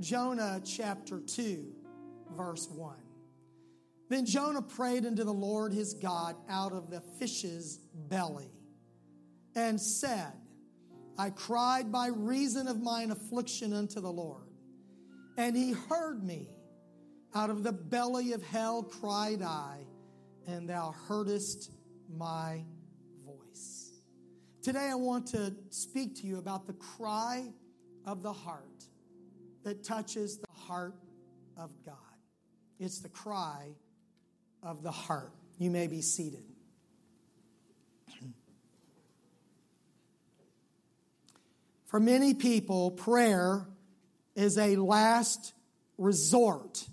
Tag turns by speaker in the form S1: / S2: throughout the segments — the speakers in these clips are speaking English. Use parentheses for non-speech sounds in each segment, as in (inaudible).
S1: Jonah chapter 2, verse 1. Then Jonah prayed unto the Lord his God out of the fish's belly and said, I cried by reason of mine affliction unto the Lord, and he heard me. Out of the belly of hell cried I, and thou heardest my voice. Today I want to speak to you about the cry of the heart that touches the heart of God. It's the cry of the heart. You may be seated. (clears throat) For many people, prayer is a last resort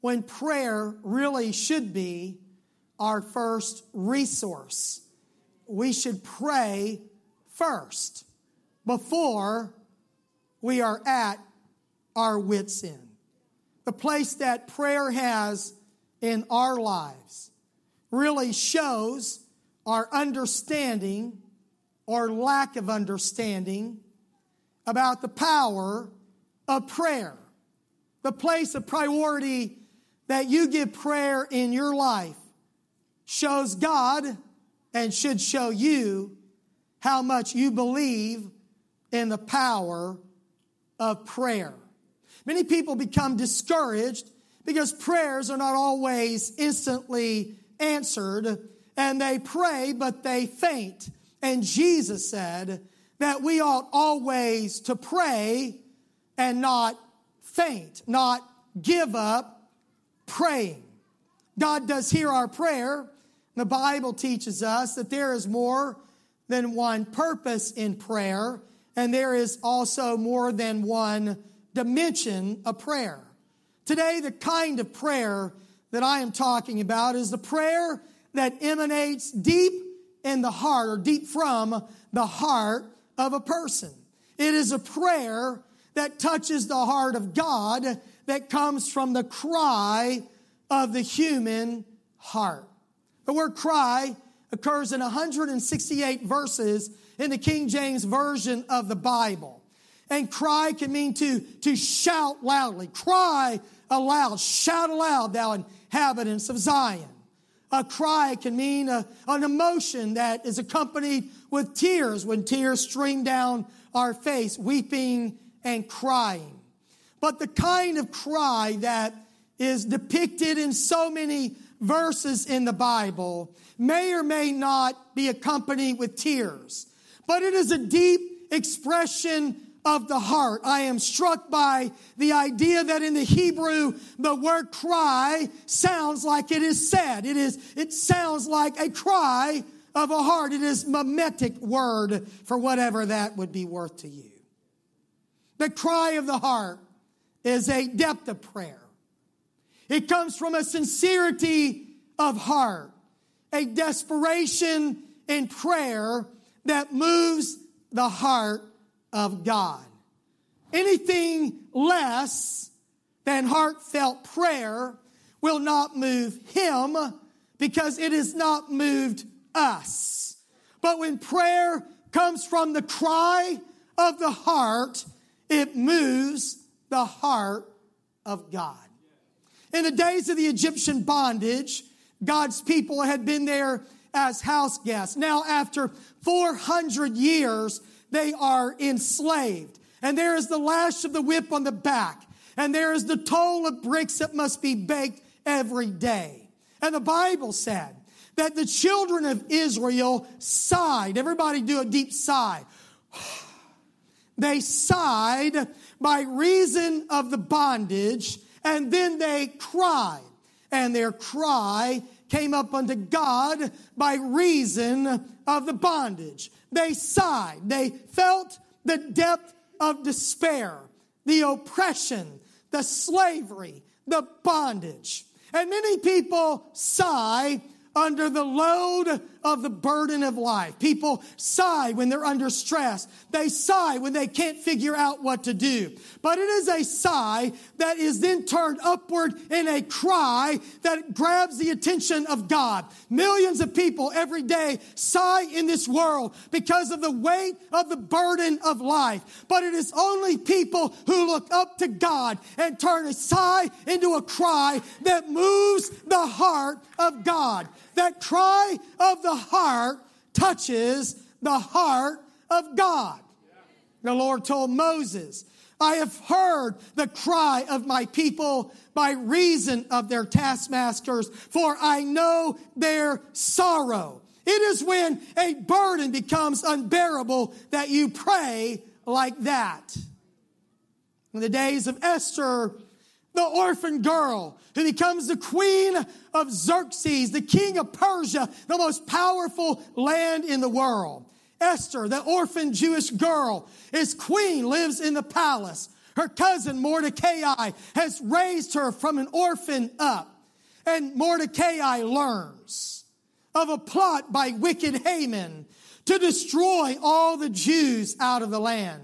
S1: when prayer really should be our first resource. We should pray first before we are at our wits' in, The place that prayer has in our lives really shows our understanding or lack of understanding about the power of prayer. The place of priority that you give prayer in your life shows God and should show you how much you believe in the power of prayer. Many people become discouraged because prayers are not always instantly answered and they pray but they faint. And Jesus said that we ought always to pray and not faint, not give up praying. God does hear our prayer. The Bible teaches us that there is more than one purpose in prayer, and there is also more than one dimension of prayer. Today, the kind of prayer that I am talking about is the prayer that emanates deep in the heart or deep from the heart of a person. It is a prayer that touches the heart of God that comes from the cry of the human heart. The word cry occurs in 168 verses in the King James Version of the Bible. And cry can mean to, to shout loudly. Cry aloud. Shout aloud, thou inhabitants of Zion. A cry can mean a, an emotion that is accompanied with tears when tears stream down our face, weeping and crying. But the kind of cry that is depicted in so many verses in the Bible may or may not be accompanied with tears, but it is a deep expression of the heart. I am struck by the idea that in the Hebrew, the word cry sounds like it is said. It is, it sounds like a cry of a heart. It is mimetic word for whatever that would be worth to you. The cry of the heart is a depth of prayer. It comes from a sincerity of heart, a desperation in prayer that moves the heart of God. Anything less than heartfelt prayer will not move Him because it has not moved us. But when prayer comes from the cry of the heart, it moves the heart of God. In the days of the Egyptian bondage, God's people had been there as house guests. Now, after 400 years, they are enslaved. And there is the lash of the whip on the back. And there is the toll of bricks that must be baked every day. And the Bible said that the children of Israel sighed. Everybody do a deep sigh. (sighs) They sighed by reason of the bondage, and then they cried. And their cry came up unto God by reason of the bondage. They sighed. They felt the depth of despair, the oppression, the slavery, the bondage. And many people sigh under the load of the burden of life. People sigh when they're under stress. They sigh when they can't figure out what to do. But it is a sigh that is then turned upward in a cry that grabs the attention of God. Millions of people every day sigh in this world because of the weight of the burden of life. But it is only people who look up to God and turn a sigh into a cry that moves the heart of God. That cry of the heart touches the heart of God. The Lord told Moses, I have heard the cry of my people by reason of their taskmasters, for I know their sorrow. It is when a burden becomes unbearable that you pray like that. In the days of Esther, the orphan girl who becomes the queen of Xerxes, the king of Persia, the most powerful land in the world. Esther, the orphan Jewish girl, is queen, lives in the palace. Her cousin Mordecai has raised her from an orphan up. And Mordecai learns of a plot by wicked Haman to destroy all the Jews out of the land.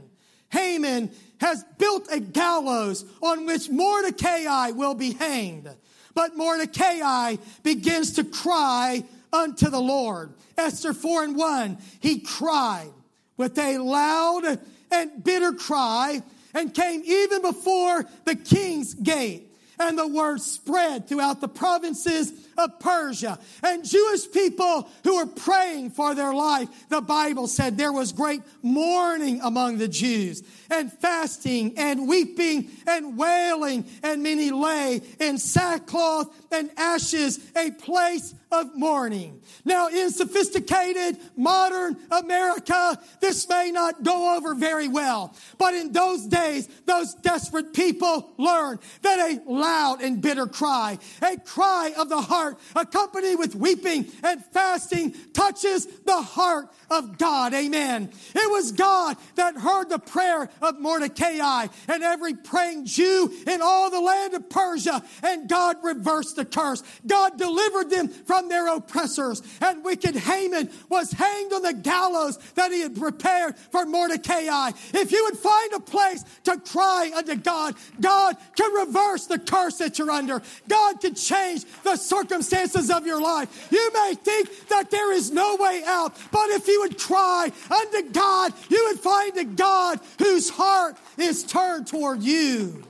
S1: Haman has built a gallows on which Mordecai will be hanged. But Mordecai begins to cry unto the Lord. Esther 4 and 1, he cried with a loud and bitter cry and came even before the king's gate. And the word spread throughout the provinces of Persia. And Jewish people who were praying for their life, the Bible said there was great mourning among the Jews, and fasting, and weeping, and wailing, and many lay in sackcloth and ashes, a place of mourning. Now, in sophisticated modern America, this may not go over very well. But in those days, those desperate people learned that a loud and bitter cry, a cry of the heart, accompanied with weeping and fasting, touches the heart of God. Amen. It was God that heard the prayer of Mordecai and every praying Jew in all the land of Persia, and God reversed the curse. God delivered them from their oppressors, and wicked Haman was hanged on the gallows that he had prepared for Mordecai. If you would find a place to cry unto God, God can reverse the curse that you're under. God can change the circumstances of your life. You may think that there is no way out, but if you would cry unto God, you would find a God whose heart is turned toward you.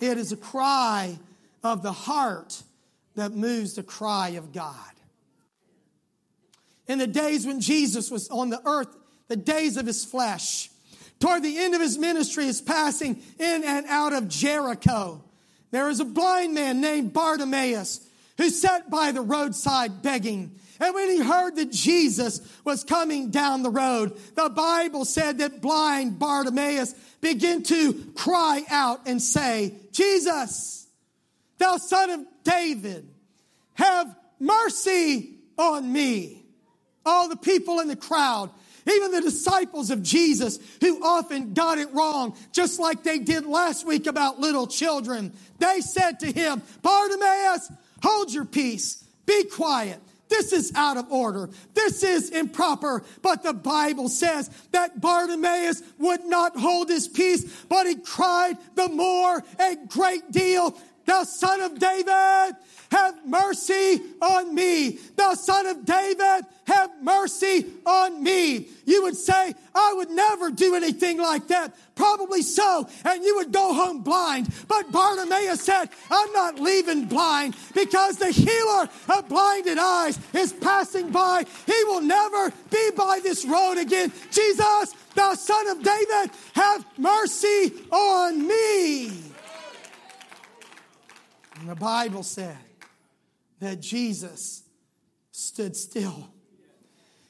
S1: It is a cry of the heart that moves the cry of God. In the days when Jesus was on the earth, the days of his flesh, toward the end of his ministry, is passing in and out of Jericho. There is a blind man named Bartimaeus who sat by the roadside begging. And when he heard that Jesus was coming down the road, the Bible said that blind Bartimaeus began to cry out and say, Jesus, thou son of David, have mercy on me. All the people in the crowd, even the disciples of Jesus who often got it wrong, just like they did last week about little children, they said to him, Bartimaeus, hold your peace, be quiet. This is out of order. This is improper. But the Bible says that Bartimaeus would not hold his peace, but he cried the more a great deal, Thou son of David, have mercy on me. Thou son of David, have mercy on me. You would say, I would never do anything like that. Probably so. And you would go home blind. But Bartimaeus said, I'm not leaving blind because the healer of blinded eyes is passing by. He will never be by this road again. Jesus, thou son of David, have mercy on me. And the Bible said that Jesus stood still.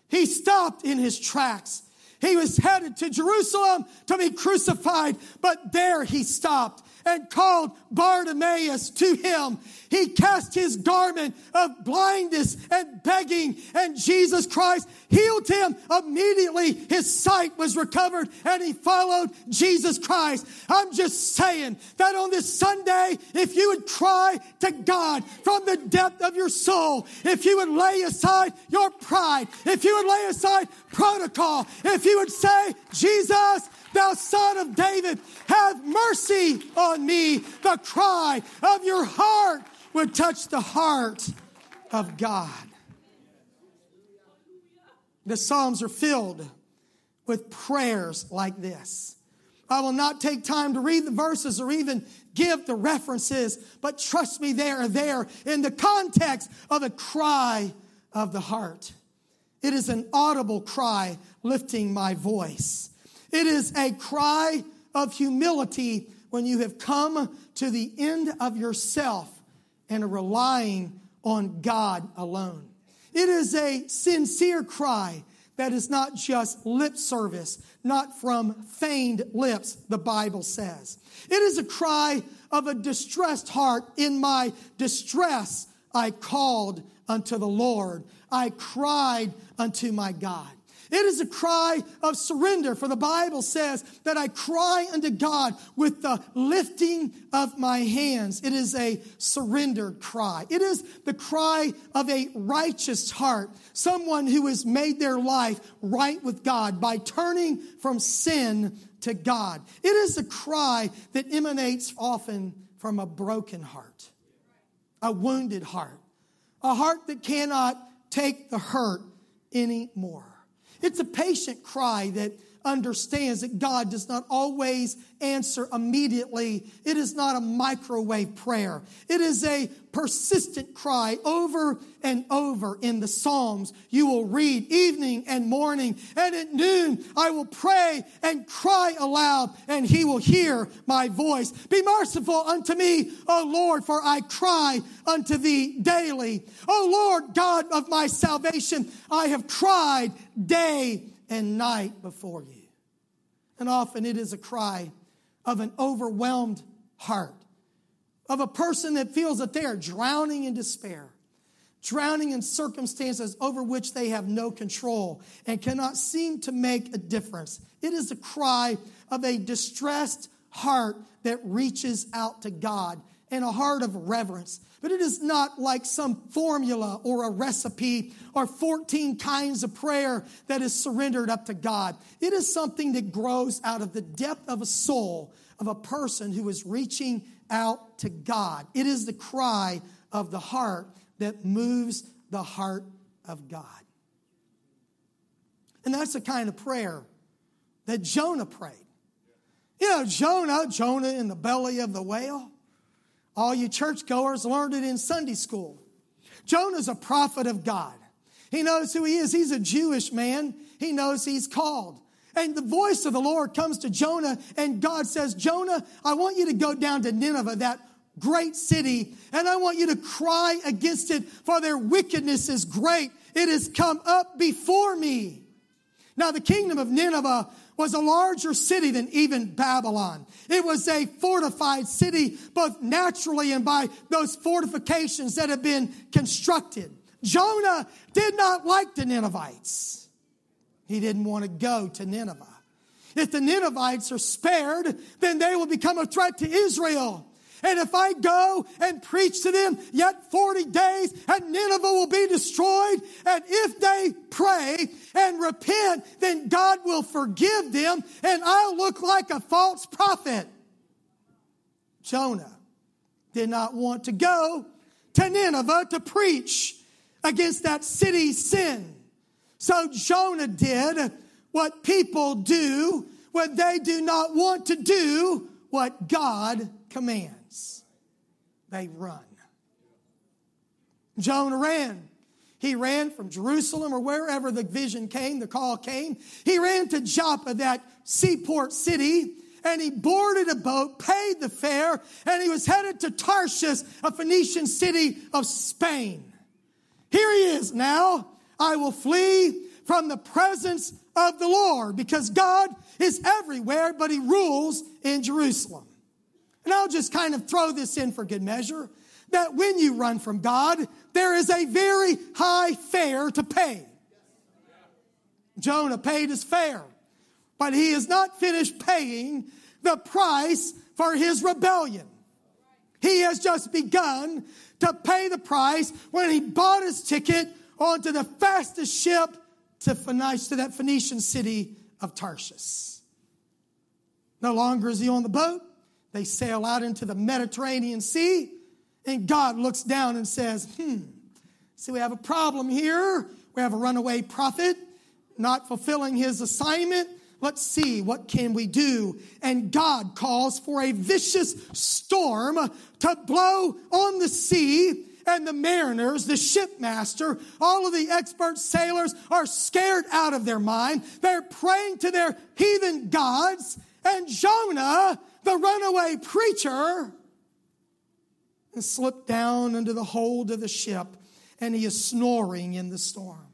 S1: He stopped in his tracks. He was headed to Jerusalem to be crucified, but there he stopped and called Bartimaeus to him. He cast his garment of blindness and begging, and Jesus Christ healed him. Immediately his sight was recovered and he followed Jesus Christ. I'm just saying that on this Sunday, if you would cry to God from the depth of your soul, if you would lay aside your pride, if you would lay aside protocol, if you would say, Jesus, thou son of David, have mercy on me. The cry of your heart would touch the heart of God. The Psalms are filled with prayers like this. I will not take time to read the verses or even give the references, but trust me, they are there in the context of a cry of the heart. It is an audible cry lifting my voice. It is a cry of humility when you have come to the end of yourself and are relying on God alone. It is a sincere cry that is not just lip service, not from feigned lips, the Bible says. It is a cry of a distressed heart. In my distress, I called unto the Lord. I cried unto my God. It is a cry of surrender, for the Bible says that I cry unto God with the lifting of my hands. It is a surrendered cry. It is the cry of a righteous heart, someone who has made their life right with God by turning from sin to God. It is a cry that emanates often from a broken heart, a wounded heart, a heart that cannot take the hurt anymore. It's a patient cry that understands that God does not always answer immediately. It is not a microwave prayer. It is a persistent cry over and over in the Psalms. You will read evening and morning, and at noon I will pray and cry aloud, and he will hear my voice. Be merciful unto me, O Lord, for I cry unto thee daily. O Lord, God of my salvation, I have cried day and night before you. And often it is a cry of an overwhelmed heart, of a person that feels that they are drowning in despair, drowning in circumstances over which they have no control and cannot seem to make a difference. It is a cry of a distressed heart that reaches out to God and a heart of reverence. But it is not like some formula or a recipe or 14 kinds of prayer that is surrendered up to God. It is something that grows out of the depth of a soul of a person who is reaching out to God. It is the cry of the heart that moves the heart of God. And that's the kind of prayer that Jonah prayed. You know, Jonah, Jonah in the belly of the whale. All you churchgoers learned it in Sunday school. Jonah's a prophet of God. He knows who he is. He's a Jewish man. He knows he's called. And the voice of the Lord comes to Jonah, and God says, Jonah, I want you to go down to Nineveh, that great city, and I want you to cry against it, for their wickedness is great. It has come up before me. Now, the kingdom of Nineveh was a larger city than even Babylon. It was a fortified city, both naturally and by those fortifications that had been constructed. Jonah did not like the Ninevites. He didn't want to go to Nineveh. If the Ninevites are spared, then they will become a threat to Israel. And if I go and preach to them yet 40 days and Nineveh will be destroyed, and if they pray and repent, then God will forgive them and I'll look like a false prophet. Jonah did not want to go to Nineveh to preach against that city's sin. So Jonah did what people do when they do not want to do what God commands they run. Jonah ran. He ran from Jerusalem or wherever the vision came, the call came. He ran to Joppa, that seaport city, and he boarded a boat, paid the fare, and he was headed to Tarshish, a Phoenician city of Spain. Here he is now. I will flee from the presence of the Lord because God is everywhere, but he rules in Jerusalem. And I'll just kind of throw this in for good measure that when you run from God, there is a very high fare to pay. Jonah paid his fare, but he has not finished paying the price for his rebellion. He has just begun to pay the price when he bought his ticket onto the fastest ship to, Phoenicia, to that Phoenician city of Tarshish. No longer is he on the boat. They sail out into the Mediterranean Sea, and God looks down and says, Hmm, see, we have a problem here. We have a runaway prophet not fulfilling his assignment. Let's see, what can we do? And God calls for a vicious storm to blow on the sea. And the mariners, the shipmaster, all of the expert sailors are scared out of their mind. They're praying to their heathen gods. And Jonah, the runaway preacher, has slipped down into the hold of the ship and he is snoring in the storm.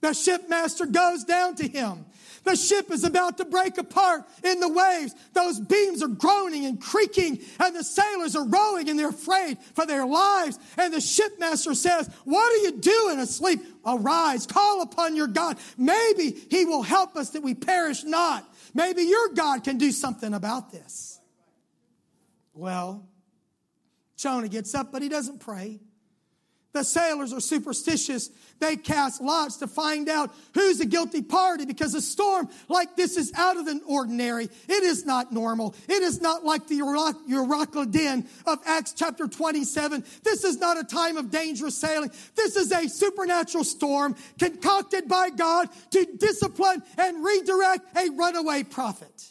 S1: The shipmaster goes down to him. The ship is about to break apart in the waves. Those beams are groaning and creaking, and the sailors are rowing and they're afraid for their lives. And the shipmaster says, What are you doing asleep? Arise, call upon your God. Maybe he will help us that we perish not. Maybe your God can do something about this. Well, Jonah gets up, but he doesn't pray. The sailors are superstitious. They cast lots to find out who's the guilty party because a storm like this is out of the ordinary. It is not normal. It is not like the Euroclydon of Acts chapter 27. This is not a time of dangerous sailing. This is a supernatural storm concocted by God to discipline and redirect a runaway prophet.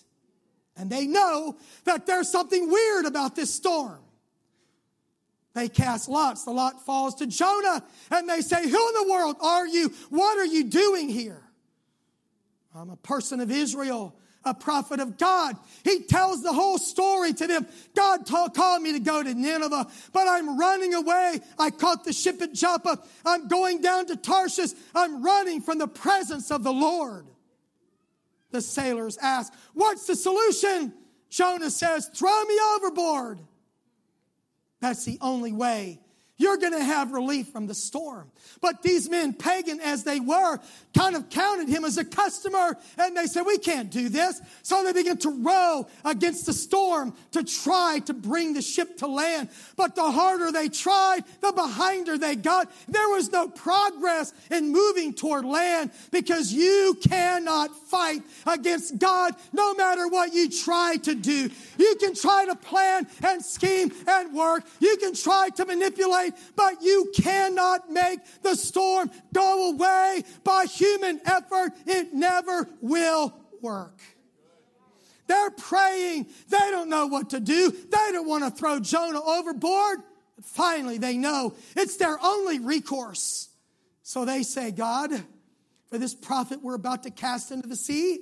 S1: And they know that there's something weird about this storm. They cast lots. The lot falls to Jonah, and they say, Who in the world are you? What are you doing here? I'm a person of Israel, a prophet of God. He tells the whole story to them. God told, called me to go to Nineveh, but I'm running away. I caught the ship at Joppa. I'm going down to Tarshish. I'm running from the presence of the Lord. The sailors ask, What's the solution? Jonah says, Throw me overboard. That's the only way you're going to have relief from the storm. But these men, pagan as they were, kind of counted him as a customer and they said, We can't do this. So they began to row against the storm to try to bring the ship to land. But the harder they tried, the behinder they got. There was no progress in moving toward land because you cannot fight against God no matter what you try to do. You can try to plan and scheme and work. You can try to manipulate, but you cannot make the storm go away by human effort. It never will work. They're praying. They don't know what to do. They don't want to throw Jonah overboard. Finally, they know it's their only recourse. So they say, God, for this prophet we're about to cast into the sea,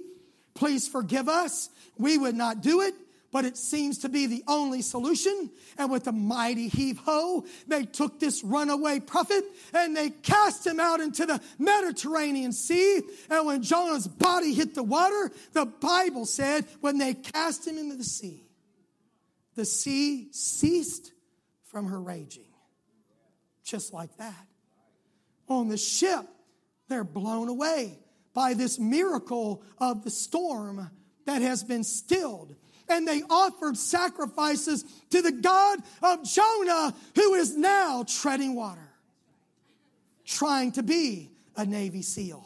S1: please forgive us. We would not do it but it seems to be the only solution. And with a mighty heave ho, they took this runaway prophet and they cast him out into the Mediterranean Sea. And when Jonah's body hit the water, the Bible said when they cast him into the sea, the sea ceased from her raging. Just like that. On the ship, they're blown away by this miracle of the storm that has been stilled and they offered sacrifices to the God of Jonah, who is now treading water, trying to be a Navy SEAL.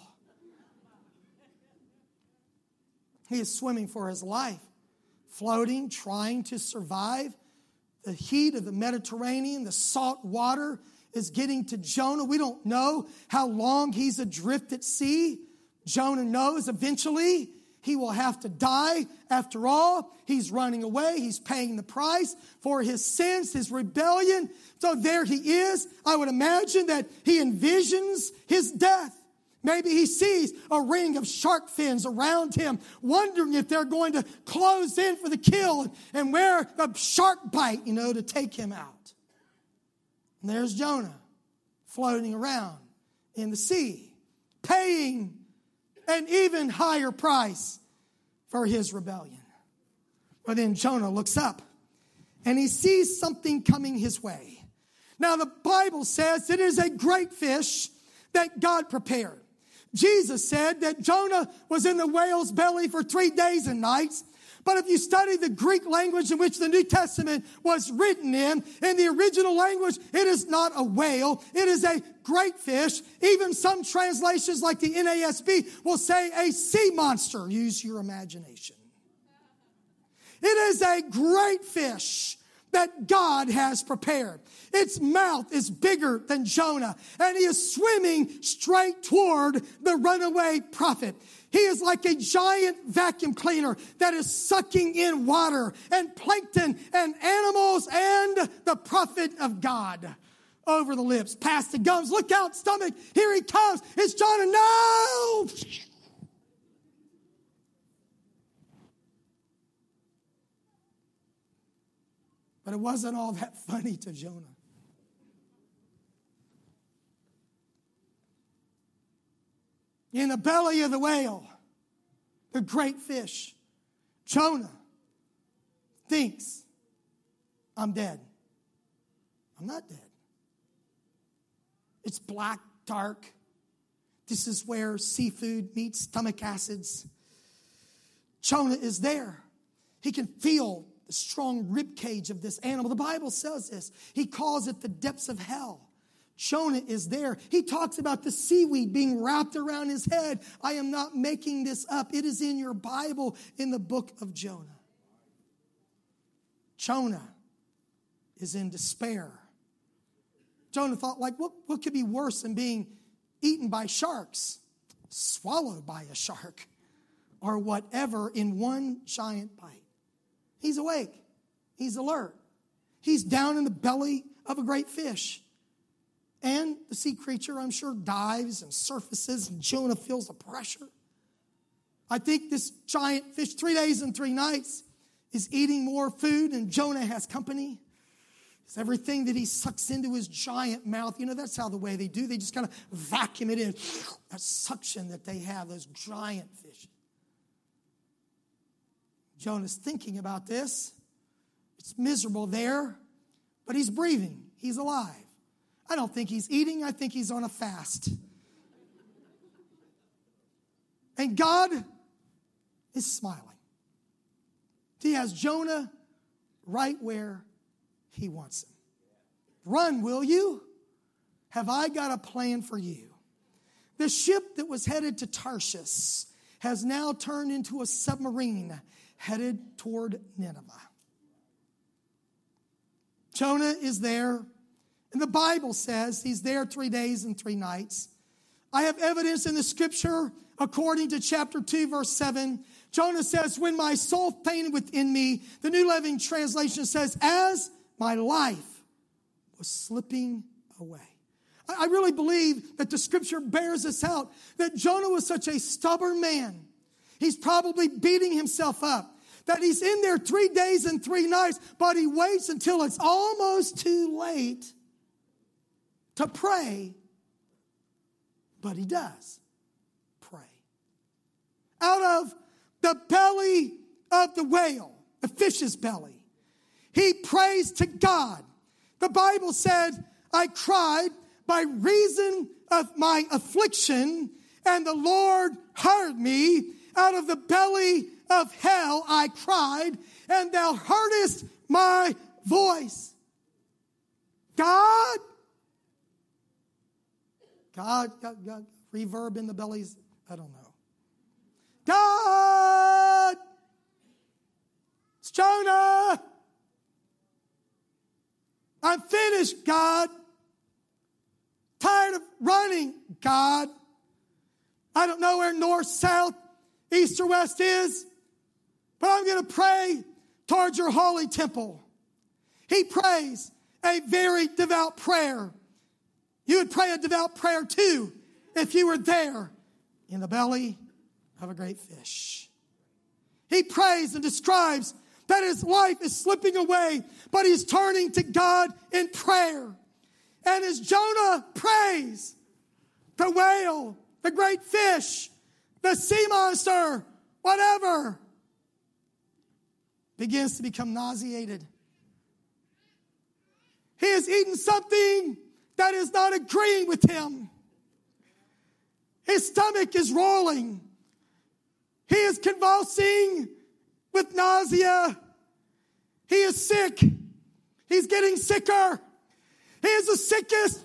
S1: He is swimming for his life, floating, trying to survive. The heat of the Mediterranean, the salt water is getting to Jonah. We don't know how long he's adrift at sea. Jonah knows eventually he will have to die. After all, he's running away. He's paying the price for his sins, his rebellion. So there he is. I would imagine that he envisions his death. Maybe he sees a ring of shark fins around him, wondering if they're going to close in for the kill and where the shark bite, you know, to take him out. And there's Jonah floating around in the sea, paying an even higher price for his rebellion. Well, then Jonah looks up and he sees something coming his way. Now, the Bible says it is a great fish that God prepared. Jesus said that Jonah was in the whale's belly for three days and nights. But if you study the Greek language in which the New Testament was written in, in the original language, it is not a whale. It is a great fish. Even some translations like the NASB will say a sea monster. Use your imagination. It is a great fish that God has prepared. Its mouth is bigger than Jonah, and he is swimming straight toward the runaway prophet. He is like a giant vacuum cleaner that is sucking in water and plankton and animals and the prophet of God over the lips, past the gums. Look out, stomach. Here he comes. It's Jonah. No! But it wasn't all that funny to Jonah. In the belly of the whale, the great fish, Jonah thinks, I'm dead. I'm not dead. It's black, dark. This is where seafood meets stomach acids. Jonah is there. He can feel the strong rib cage of this animal. The Bible says this. He calls it the depths of hell. Jonah is there. He talks about the seaweed being wrapped around his head. I am not making this up. It is in your Bible in the book of Jonah. Jonah is in despair. Jonah thought, like, what, what could be worse than being eaten by sharks, swallowed by a shark, or whatever in one giant bite? He's awake. He's alert. He's down in the belly of a great fish. And the sea creature, I'm sure, dives and surfaces, and Jonah feels the pressure. I think this giant fish, three days and three nights, is eating more food, and Jonah has company. It's everything that he sucks into his giant mouth. You know, that's how the way they do. They just kind of vacuum it in. That suction that they have, those giant fish. Jonah's thinking about this. It's miserable there, but he's breathing. He's alive. I don't think he's eating, I think he's on a fast. And God is smiling. He has Jonah right where he wants him. Run, will you? Have I got a plan for you? The ship that was headed to Tarshish has now turned into a submarine headed toward Nineveh. Jonah is there and the Bible says he's there three days and three nights. I have evidence in the scripture, according to chapter 2, verse 7. Jonah says, When my soul fainted within me, the New Living Translation says, As my life was slipping away. I really believe that the scripture bears this out that Jonah was such a stubborn man. He's probably beating himself up. That he's in there three days and three nights, but he waits until it's almost too late to pray, but he does pray. Out of the belly of the whale, the fish's belly, he prays to God. The Bible said, I cried by reason of my affliction, and the Lord heard me. Out of the belly of hell I cried, and thou heardest my voice. God God, God, God, reverb in the bellies. I don't know. God, it's Jonah. I'm finished, God. Tired of running, God. I don't know where north, south, east, or west is, but I'm going to pray towards your holy temple. He prays a very devout prayer. You would pray a devout prayer too if you were there in the belly of a great fish. He prays and describes that his life is slipping away, but he's turning to God in prayer. And as Jonah prays, the whale, the great fish, the sea monster, whatever, begins to become nauseated. He has eaten something that is not agreeing with him. His stomach is rolling. He is convulsing with nausea. He is sick. He's getting sicker. He is the sickest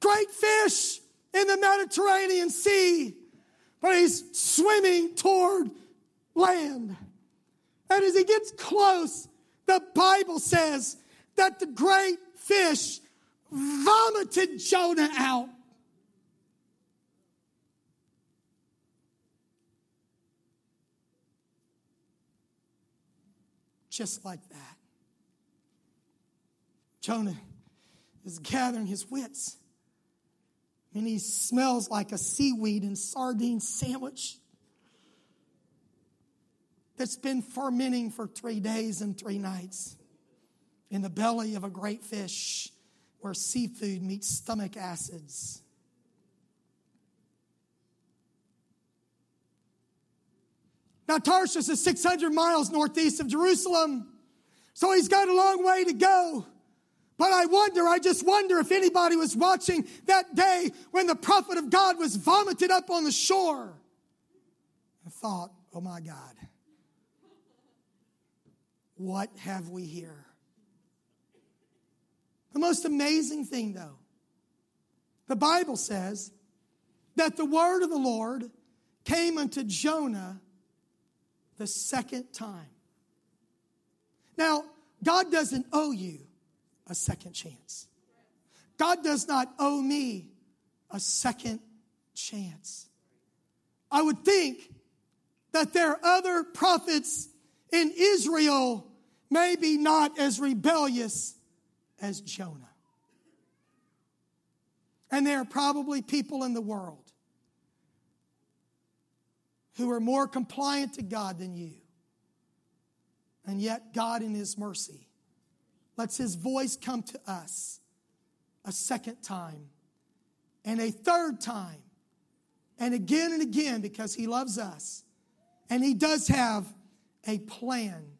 S1: great fish in the Mediterranean Sea, but he's swimming toward land. And as he gets close, the Bible says that the great fish vomited Jonah out. Just like that. Jonah is gathering his wits. And he smells like a seaweed and sardine sandwich that's been fermenting for three days and three nights in the belly of a great fish where seafood meets stomach acids. Now, Tarshish is 600 miles northeast of Jerusalem, so he's got a long way to go. But I wonder, I just wonder if anybody was watching that day when the prophet of God was vomited up on the shore and thought, oh my God, what have we here? The most amazing thing, though, the Bible says that the word of the Lord came unto Jonah the second time. Now, God doesn't owe you a second chance. God does not owe me a second chance. I would think that there are other prophets in Israel, maybe not as rebellious as Jonah. And there are probably people in the world who are more compliant to God than you. And yet, God, in His mercy, lets his voice come to us a second time and a third time and again and again because he loves us. And he does have a plan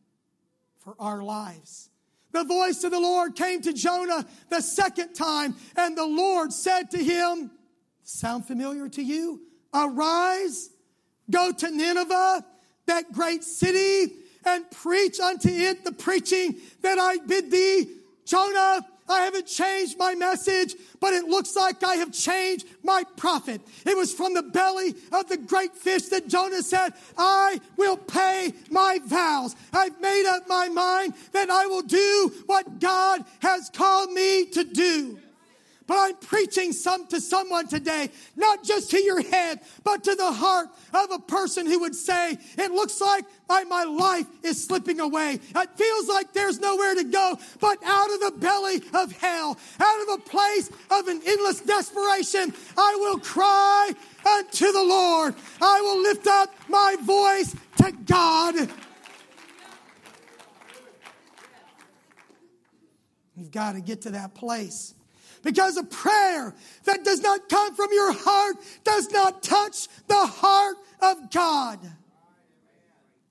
S1: for our lives. The voice of the Lord came to Jonah the second time, and the Lord said to him, Sound familiar to you? Arise, go to Nineveh, that great city, and preach unto it the preaching that I bid thee. Jonah, I haven't changed my message, but it looks like I have changed my prophet. It was from the belly of the great fish that Jonah said, I will pay my vows. I've made up my mind that I will do what God has called me to do. But I'm preaching some to someone today, not just to your head, but to the heart of a person who would say, it looks like my, my life is slipping away. It feels like there's nowhere to go, but out of the belly of hell, out of a place of an endless desperation, I will cry unto the Lord. I will lift up my voice to God. You've got to get to that place because a prayer that does not come from your heart does not touch the heart of God.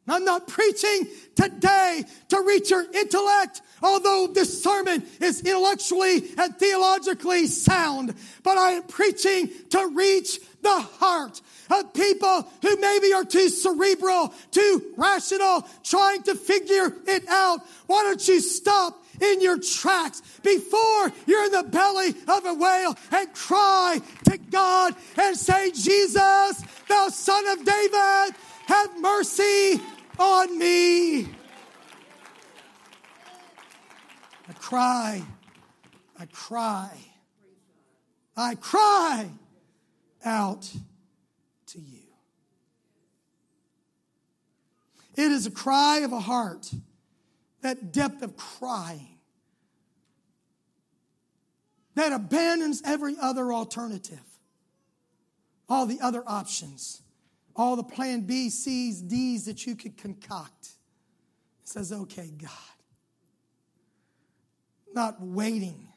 S1: I'm not preaching today to reach your intellect, although this sermon is intellectually and theologically sound, but I am preaching to reach the heart of people who maybe are too cerebral, too rational, trying to figure it out. Why don't you stop in your tracks before you're in the belly of a whale and cry to God and say, Jesus, thou son of David, have mercy on me. I cry, I cry, I cry out to you. It is a cry of a heart that depth of crying that abandons every other alternative, all the other options, all the plan B, C's, D's that you could concoct. It says, okay, God. Not waiting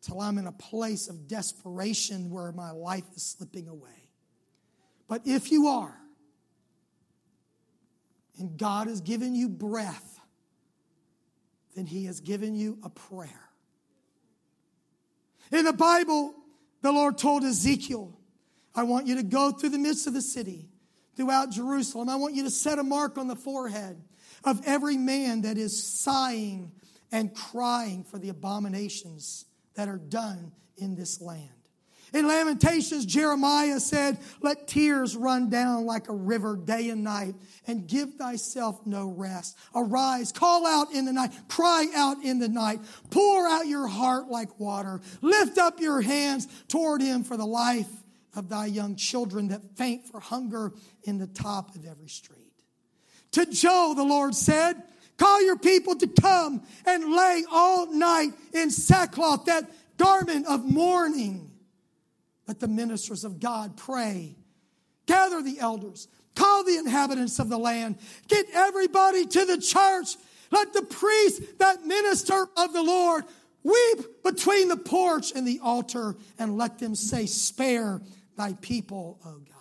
S1: till I'm in a place of desperation where my life is slipping away. But if you are, and God has given you breath, then He has given you a prayer. In the Bible, the Lord told Ezekiel, I want you to go through the midst of the city, throughout Jerusalem. I want you to set a mark on the forehead of every man that is sighing and crying for the abominations that are done in this land. In Lamentations, Jeremiah said, Let tears run down like a river day and night, and give thyself no rest. Arise, call out in the night, cry out in the night, pour out your heart like water, lift up your hands toward him for the life of thy young children that faint for hunger in the top of every street. To Joel, the Lord said, Call your people to come and lay all night in sackcloth, that garment of mourning. Let the ministers of God pray. Gather the elders. Call the inhabitants of the land. Get everybody to the church. Let the priests that minister of the Lord weep between the porch and the altar and let them say, Spare thy people, O God.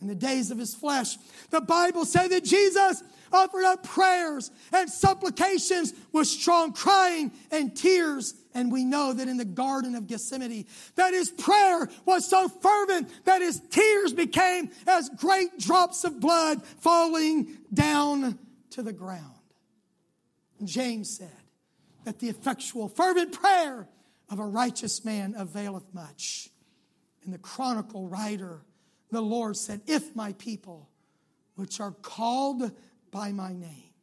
S1: In the days of his flesh, the Bible said that Jesus offered up prayers and supplications with strong crying and tears. And we know that in the Garden of Gethsemane, that his prayer was so fervent that his tears became as great drops of blood falling down to the ground. James said that the effectual, fervent prayer of a righteous man availeth much. And the chronicle writer, the Lord said, If my people, which are called by my name,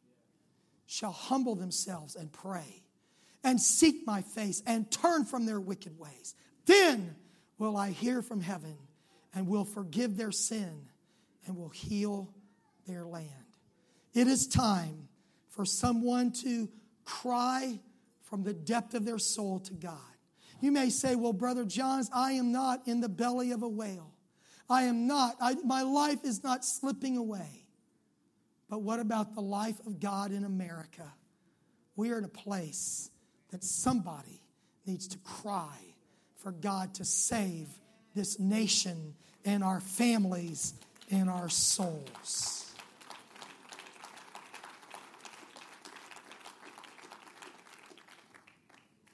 S1: shall humble themselves and pray and seek my face and turn from their wicked ways, then will I hear from heaven and will forgive their sin and will heal their land. It is time for someone to cry from the depth of their soul to God. You may say, Well, Brother Johns, I am not in the belly of a whale. I am not. I, my life is not slipping away. But what about the life of God in America? We are in a place that somebody needs to cry for God to save this nation and our families and our souls.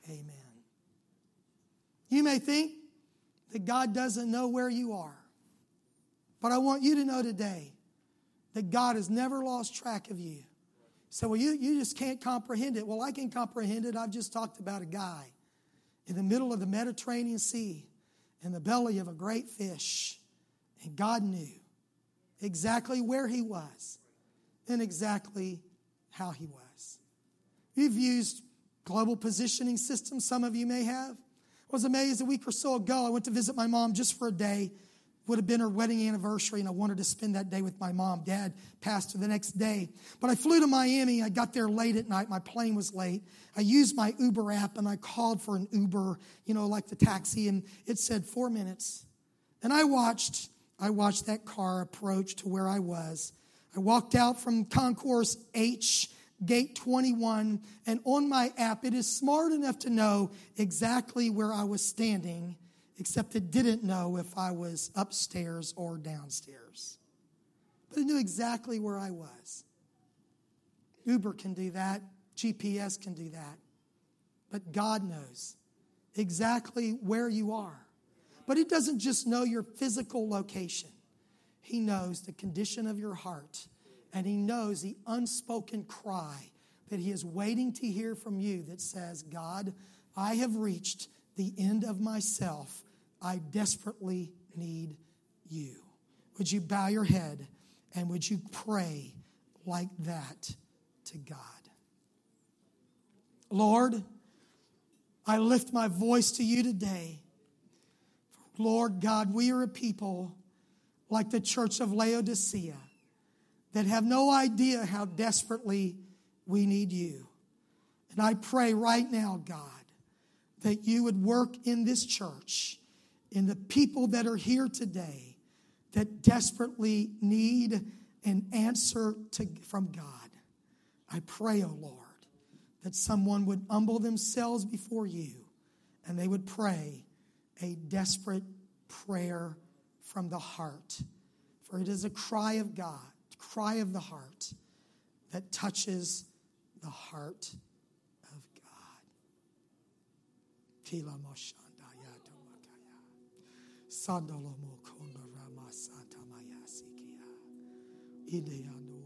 S1: Amen. You may think that God doesn't know where you are. But I want you to know today that God has never lost track of you. So, well, you, you just can't comprehend it. Well, I can comprehend it. I've just talked about a guy in the middle of the Mediterranean Sea in the belly of a great fish. And God knew exactly where he was and exactly how he was. You've used global positioning systems, some of you may have I was amazed a week or so ago. I went to visit my mom just for a day. Would have been her wedding anniversary, and I wanted to spend that day with my mom. Dad passed the next day. But I flew to Miami. I got there late at night. My plane was late. I used my Uber app and I called for an Uber, you know, like the taxi, and it said four minutes. And I watched, I watched that car approach to where I was. I walked out from Concourse H gate 21, and on my app, it is smart enough to know exactly where I was standing, except it didn't know if I was upstairs or downstairs. But it knew exactly where I was. Uber can do that, GPS can do that. But God knows exactly where you are. But He doesn't just know your physical location, He knows the condition of your heart and he knows the unspoken cry that he is waiting to hear from you that says, God, I have reached the end of myself. I desperately need you. Would you bow your head and would you pray like that to God? Lord, I lift my voice to you today. Lord God, we are a people like the church of Laodicea that have no idea how desperately we need you. And I pray right now, God, that you would work in this church, in the people that are here today that desperately need an answer to, from God. I pray, O oh Lord, that someone would humble themselves before you and they would pray a desperate prayer from the heart. For it is a cry of God, cry of the heart that touches the heart of God. Pila Moshan. Sandalomo Kondorama Satamayasikea.
S2: Ideano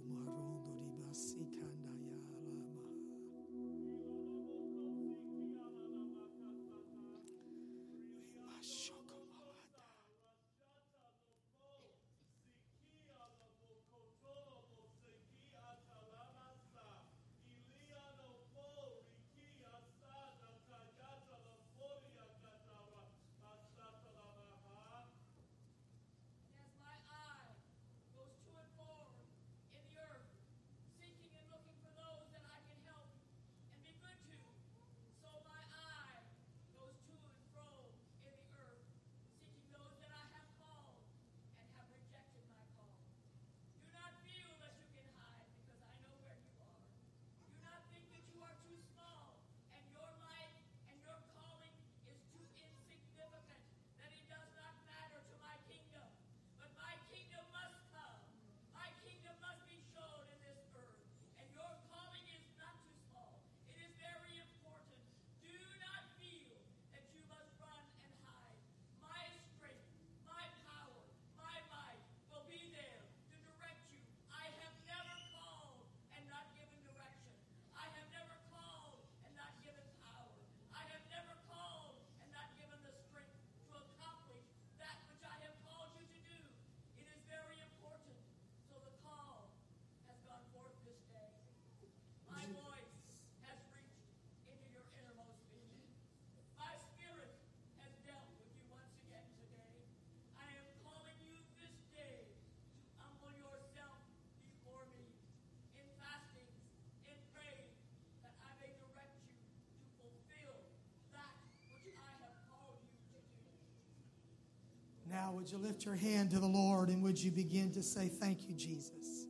S2: would you lift your hand to the Lord and would you begin to say, Thank you, Jesus?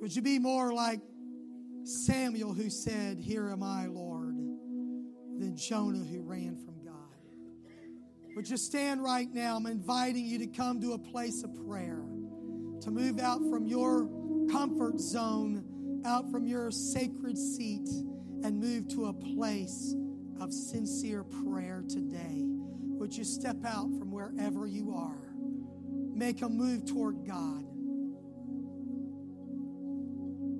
S2: Would you be more like Samuel who said, Here am I, Lord, than Jonah who ran from God? Would you stand right now? I'm inviting you to come to a place of prayer, to move out from your comfort zone, out from your sacred seat, and move to a place of sincere prayer today would you step out from wherever you are? Make a move toward God.